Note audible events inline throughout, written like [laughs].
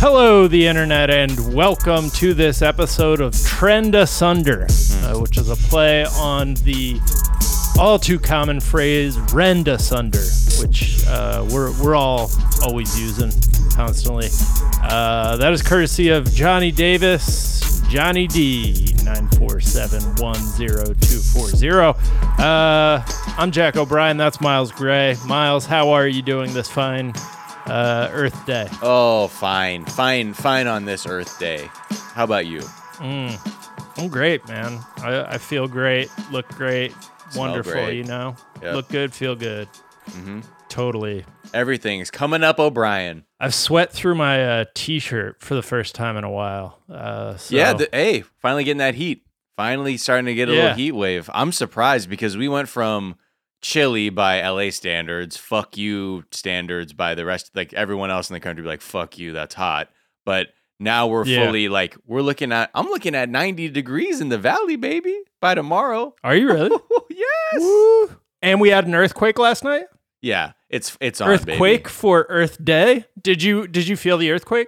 Hello, the internet, and welcome to this episode of Trend Asunder, uh, which is a play on the all too common phrase "rend asunder," which uh, we're we're all always using constantly. Uh, that is courtesy of Johnny Davis, Johnny D, nine four seven one zero two four zero. Uh, I'm Jack O'Brien. That's Miles Gray. Miles, how are you doing this fine uh, Earth Day? Oh, fine, fine, fine on this Earth Day. How about you? I'm great, man. I, I feel great, look great, wonderful. great. You know, Yep. look good, feel good. Mm-hmm. Totally. Everything's coming up, O'Brien. I've sweat through my uh, t-shirt for the first time in a while. Uh, so, Yeah, the, hey, finally getting that heat. Finally starting to get a Yeah. little heat wave. I'm surprised because we went from chilly by LA standards, fuck you standards by the rest, like everyone else in the country, be like, fuck you, that's hot. But now we're Yeah. fully like, we're looking at, I'm looking at 90 degrees in the valley, baby, by tomorrow. are you really? [laughs] yes. Woo. And we had an earthquake last night. Yeah, it's it's on earthquake baby. for Earth Day. Did you did you feel the earthquake?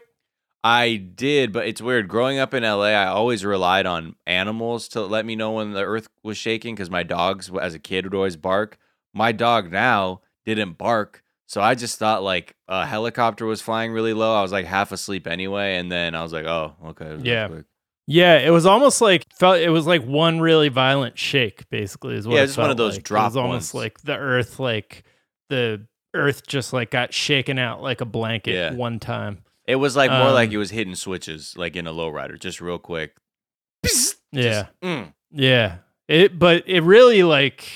I did, but it's weird. Growing up in LA, I always relied on animals to let me know when the earth was shaking because my dogs, as a kid, would always bark. My dog now didn't bark. So I just thought like a helicopter was flying really low. I was like half asleep anyway. And then I was like, oh, okay. Yeah. earthquake. Yeah, it was almost like felt it was like one really violent shake. Basically, is what Yeah, it just one of those like. drop It was almost ones. like the earth, like the earth, just like got shaken out like a blanket Yeah. one time. It was like more like Um, it was hitting switches, like in a lowrider, just real quick. Yeah, Mm. yeah. It, but it really like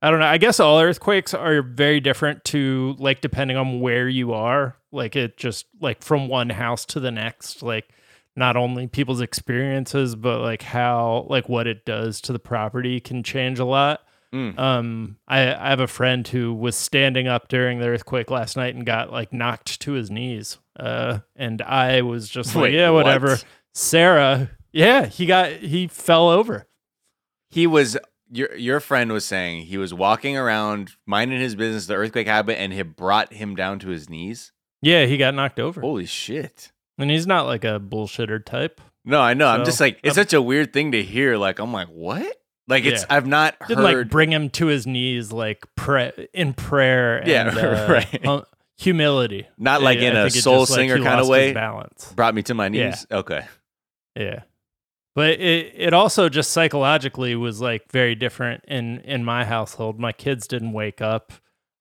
I don't know. I guess all earthquakes are very different to like depending on where you are. Like it just like from one house to the next. Like not only people's experiences, but like how like what it does to the property can change a lot. Mm. Um, I, I have a friend who was standing up during the earthquake last night and got like knocked to his knees. Uh, and I was just like, yeah, whatever. what? Sarah, yeah, he got he fell over. He was your your friend was saying he was walking around minding his business. The earthquake happened, and it brought him down to his knees. Yeah, he got knocked over. Holy shit! And he's not like a bullshitter type. No, I know. I'm just like it's um, such a weird thing to hear. Like I'm like, what? Like it's Yeah. I've not Didn't heard. like bring him to his knees like pray in prayer and Yeah, [laughs] uh, right. hum- humility. Not like in a a soul singer kinda way. balance. brought me to my Yeah. knees. Okay. Yeah. But it it also just psychologically was like very different in in my household. My kids didn't wake up.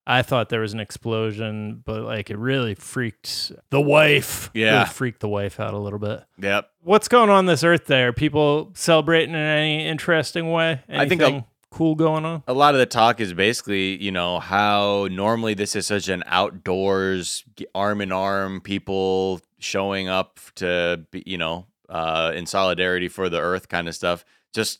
I thought there was an explosion, but like it really freaked the wife. Yeah. Really freaked the wife out a little bit. Yep. What's going on this Earth? Are people celebrating in any interesting way? I think a- Anything cool going on? a lot of the talk is basically, you know, how normally this is such an outdoors, arm in arm, people showing up to, be, you know, uh, in solidarity for the earth kind of stuff. Just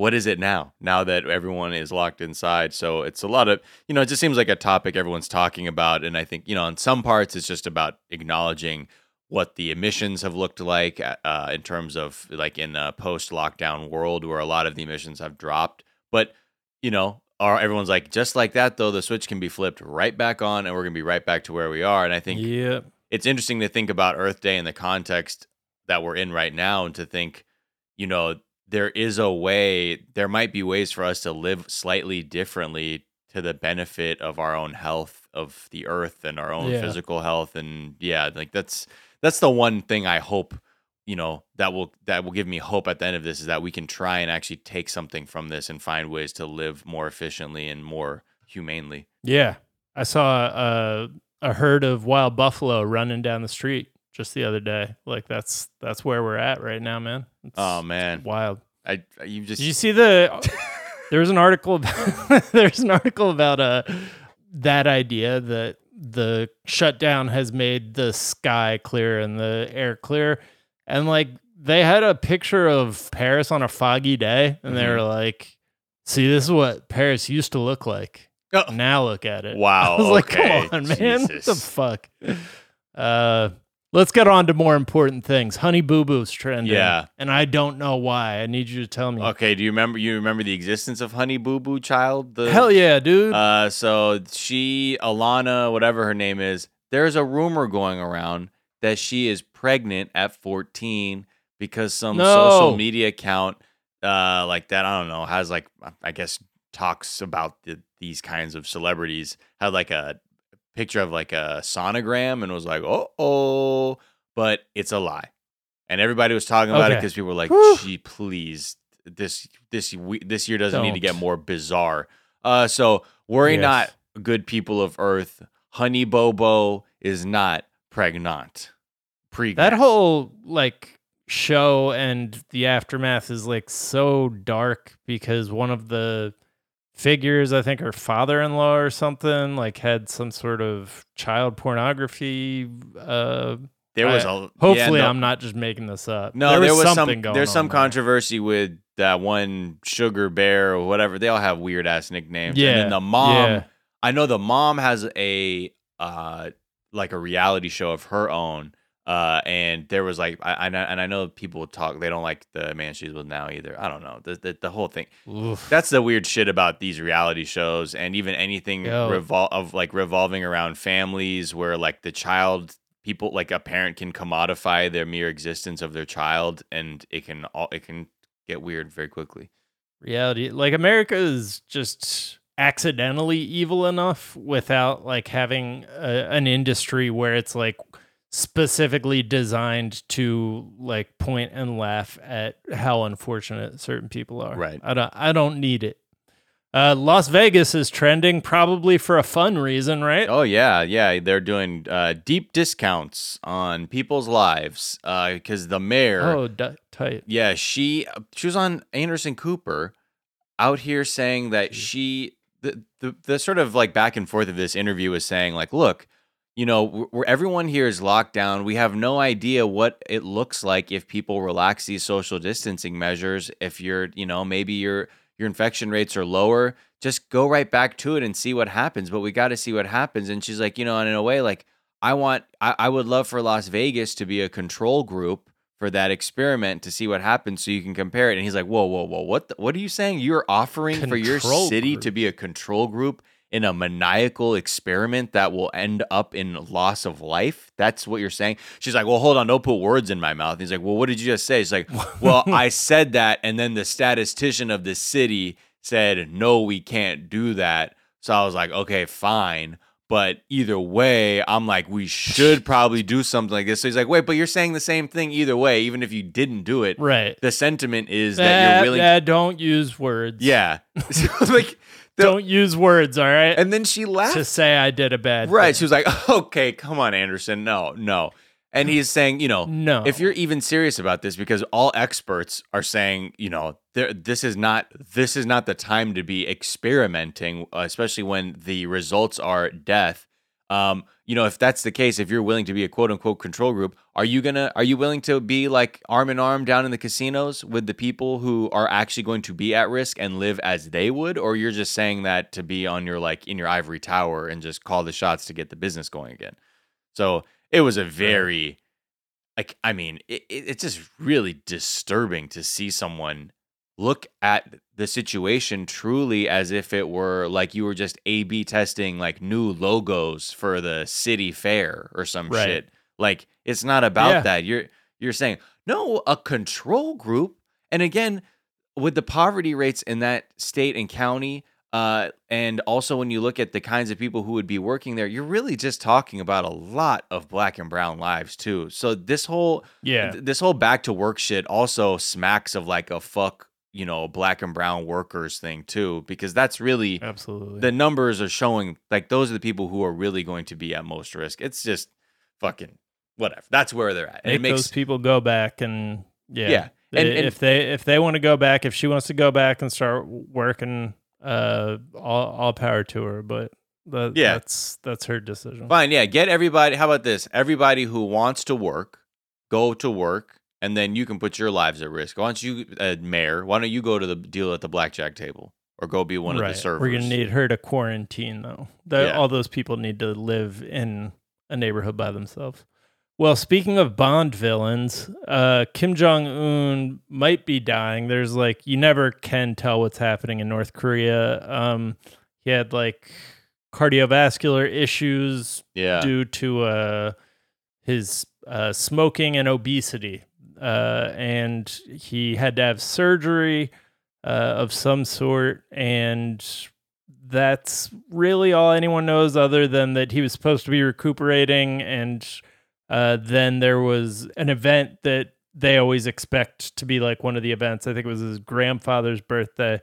what is it now? Now that everyone is locked inside. So it's a lot of, you know, it just seems like a topic everyone's talking about. And I think, you know, in some parts, it's just about acknowledging what the emissions have looked like uh, in terms of like in a post lockdown world where a lot of the emissions have dropped. But you know, are everyone's like just like that though the switch can be flipped right back on and we're going to be right back to where we are and I think Yeah. it's interesting to think about Earth Day in the context that we're in right now and to think, you know, there is a way, there might be ways for us to live slightly differently to the benefit of our own health of the earth and our own Yeah. physical health and yeah, like that's that's the one thing I hope you know that will that will give me hope at the end of this is that we can try and actually take something from this and find ways to live more efficiently and more humanely. Yeah. I saw a a herd of wild buffalo running down the street just the other day. Like that's that's where we're at right now, man. It's Oh man, wild. I you just Did you see the? [laughs] there was an article. About, [laughs] there's an article about uh that idea that the shutdown has made the sky clear and the air clear, and like they had a picture of Paris on a foggy day, and they Mhm. were like, "See, this is what Paris used to look like. Oh. Now look at it." [laughs] Wow, I was like, "Come on, man! What the fuck?" Uh, let's get on to more important things. Honey Boo Boo's trending. Yeah. and I don't know why. I need you to tell me. Okay, do you remember you remember the existence of Honey Boo Boo Child? The Hell yeah, dude. Uh, so she, Alana, whatever her name is, there's a rumor going around that she is pregnant at 14 because some No. social media account uh like that I don't know has like I guess talks about the, these kinds of celebrities had like a picture of like a sonogram and was like oh oh but it's a lie. And everybody was talking about it because people were like Whew. gee please this this we- this year doesn't need to get more bizarre. Uh so worry Yes. not good people of earth. Honey Boo Boo is not pregnant. Pregnant. That whole like show and the aftermath is like so dark because one of the figures, I think her father-in-law or something, like had some sort of child pornography. Uh, there was I- a hopefully, yeah, no, I'm not just making this up. No, there was, something some. going There's some there. controversy with that one sugar bear or whatever. They all have weird ass nicknames. Yeah, and then the mom. yeah. I know the mom has a uh like a reality show of her own. Uh, and there was like, I, I know- and I know people talk. They don't like the man she's with now either. I don't know the the, the whole thing. Oof. That's the weird shit about these reality shows and even anything revol- of like revolving around families where like the child people like a parent can commodify their mere existence of their child and it can all it can get weird very quickly. reality like america is just accidentally evil enough without like having a, an industry where it's like specifically designed to like point and laugh at how unfortunate certain people are. Right. i don't i don't need it. Uh las vegas is trending probably for a fun reason right? Oh yeah, yeah, they're doing uh, deep discounts on people's lives because the mayor oh d- tight. Yeah, she she was on Anderson Cooper out here saying that she the, the the sort of like back and forth of this interview was saying like, look, you know, we're, we're- everyone here is locked down. We have no idea what it looks like if people relax these social distancing measures. If you're, you know, maybe your your infection rates are lower, just go right back to it and see what happens. But we got to see what happens. And she's like, you know, and in a way, like I want, I, I would love for Las Vegas to be a control group for that experiment to see what happens so you can compare it. And he's like, whoa, whoa, whoa, what the, what are you saying? You're offering for your city group. to be a control group in a maniacal experiment that will end up in loss of life? That's what you're saying? She's like, well, hold on, don't put words in my mouth. He's like, well, what did you just say? She's like, [laughs] well, I said that. And then the statistician of the city said, no, we can't do that. So I was like, okay, fine. But either way, I'm like, we should [laughs] probably do something like this. So he's like, wait, but you're saying the same thing either way, even if you didn't do it. right The sentiment is that Eh, you're willing. eh, don't use words Yeah. [laughs] [laughs] So, like, the- don't use words all right and then she laughed. to say i did a bad right. thing. She was like, okay, come on, Anderson. No, no. And he's saying, you know, no. if you're even serious about this because all experts are saying you know there this is not this is not the time to be experimenting especially when the results are death. Um you know if that's the case if you're willing to be a quote unquote control group are you gonna are you willing to be like arm in arm down in the casinos with the people who are actually going to be at risk and live as they would? Or you're just saying that to be on your like in your ivory tower and just call the shots to get the business going again? So it was a very like i mean it, it- it's just really disturbing to see someone look at the situation truly as if it were like you were just a b testing like new logos for the city fair or some Right. shit like it's not about Yeah. that you're you're saying no a control group and again with the poverty rates in that state and county uh, and also when you look at the kinds of people who would be working there you're really just talking about a lot of black and brown lives too. So this whole yeah. th- this whole back to work shit also smacks of like a fuck you know black and brown workers thing too because that's really absolutely. the numbers are showing like those are the people who are really going to be at most risk. It's just fucking whatever. That's where they're at. And make it makes those people go back and yeah, Yeah, and- and- if they if they want to go back, if she wants to go back and start working, uh, all all power to her. But the, Yeah. that's that's her decision. Fine, yeah. Get everybody. How about this? Everybody who wants to work, go to work, and then you can put your lives at risk. Why don't you, uh, mayor? Why don't you go to the deal at the blackjack table, or go be one right. of the servers? We're gonna need her to quarantine though. The, Yeah. All those people need to live in a neighborhood by themselves. Well, speaking of Bond villains, uh, Kim Jong Un might be dying. There's like you never can tell what's happening in North Korea. Um, he had like cardiovascular issues yeah, due to uh his uh, smoking and obesity, uh, and he had to have surgery uh, of some sort, and that's really all anyone knows, other than that he was supposed to be recuperating, and uh, then there was an event that they always expect to be like one of the events. I think it was his grandfather's birthday.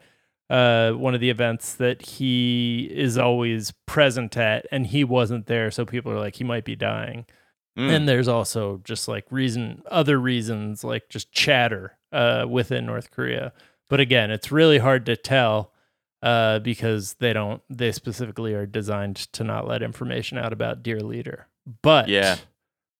Uh, one of the events that he is always present at, and he wasn't there, so people are like, he might be dying. Mm. And there's also just like reason, other reasons, like just chatter uh, within North Korea. But again, it's really hard to tell uh, because they don't, they specifically are designed to not let information out about Dear Leader. But Yeah.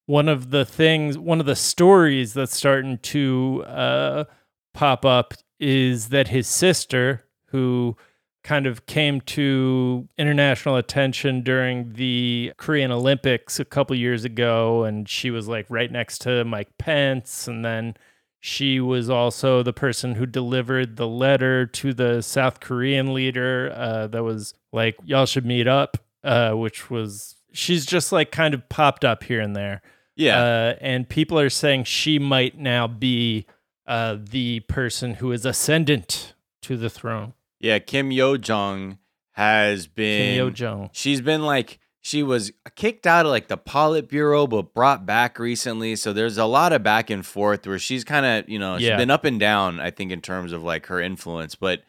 One of the things, one of the stories that's starting to uh, pop up is that his sister, who kind of came to international attention during the Korean Olympics a couple years ago, and she was like right next to Mike Pence, and then she was also the person who delivered the letter to the South Korean leader uh, that was like, y'all should meet up, uh, which was, she's just like kind of popped up here and there. Yeah. Uh, and people are saying she might now be uh, the person who is ascendant to the throne. yeah. Kim Yo Jong has been. Kim Yo Jong. She's been like she was kicked out of like the Politburo, but brought back recently. So there's a lot of back and forth where she's kind of you know she's Yeah. been up and down. I think in terms of like her influence, but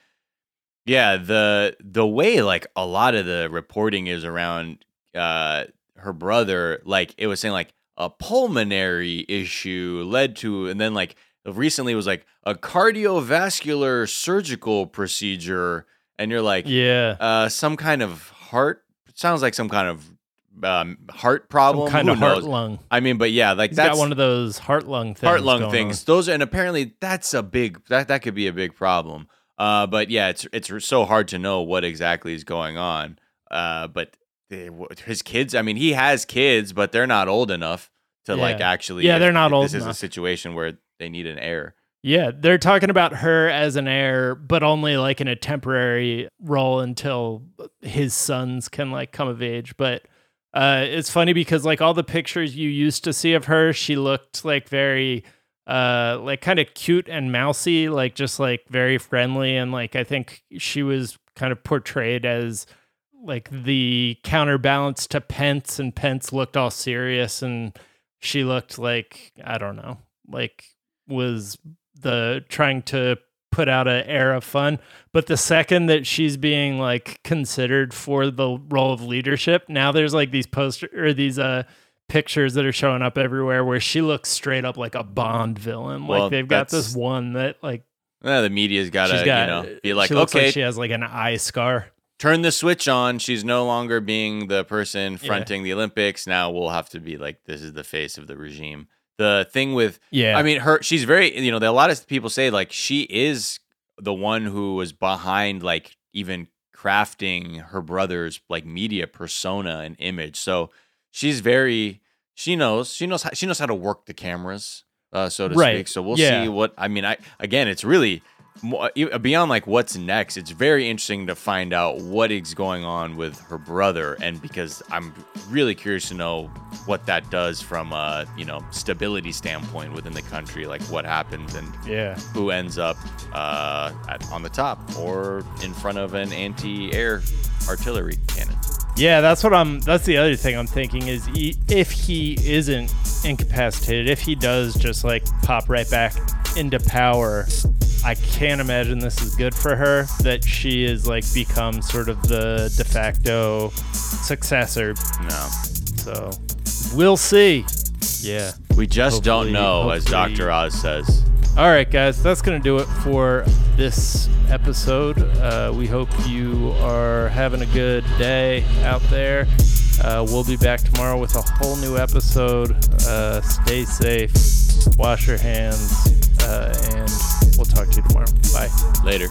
yeah, the the way like a lot of the reporting is around uh her brother, like it was saying like a pulmonary issue led to, and then like recently it was like a cardiovascular surgical procedure, and you're like, Yeah. uh, some kind of heart. Sounds like some kind of um, heart problem. Some kind Who of heart knows? lung. I mean, but yeah, like He's that's got one of those heart lung things. heart lung things. Those are and apparently that's a big that that could be a big problem. Uh, but yeah, it's it's so hard to know what exactly is going on. Uh, but they, his kids. I mean, he has kids, but they're not old enough to like actually. Yeah, they're not old This is a situation where they need an heir. Yeah, they're talking about her as an heir, but only like in a temporary role until his sons can like come of age. But uh, it's funny because like all the pictures you used to see of her, she looked like very uh like kind of cute and mousy, like just like very friendly and like I think she was kind of portrayed as like the counterbalance to Pence and Pence looked all serious and she looked like I don't know, like was the trying to put out an air of fun. But the second that she's being like considered for the role of leadership, now there's like these poster or these uh pictures that are showing up everywhere where she looks straight up like a Bond villain. Well, like they've got this one that like Eh, the media's gotta got you know be like, okay, like she has like an eye scar. Turn the switch on. She's no longer being the person fronting the Olympics. Now we'll have to be like, this is the face of the regime. The thing with, Yeah. I mean, her, she's very, you know, a lot of people say like she is the one who was behind like even crafting her brother's like media persona and image. So she's very, she knows, she knows, how, she knows how to work the cameras, uh, so to Right. speak. So we'll Yeah. see what, I mean, I, again, it's really, beyond like what's next it's very interesting to find out what is going on with her brother and because i'm really curious to know what that does from a you know stability standpoint within the country like what happens and yeah. who ends up uh, at, on the top or in front of an anti-air artillery cannon Yeah, that's what I'm. That's the other thing I'm thinking is he, if he isn't incapacitated, if he does just like pop right back into power, I can't imagine this is good for her. That she is like become sort of the de facto successor. no So we'll see. Yeah. we just don't Hopefully- know as dr oz says All right, guys, that's going to do it for this episode. Uh, we hope you are having a good day out there. Uh, we'll be back tomorrow with a whole new episode. Uh, stay safe, wash your hands, uh, and we'll talk to you tomorrow. Bye. later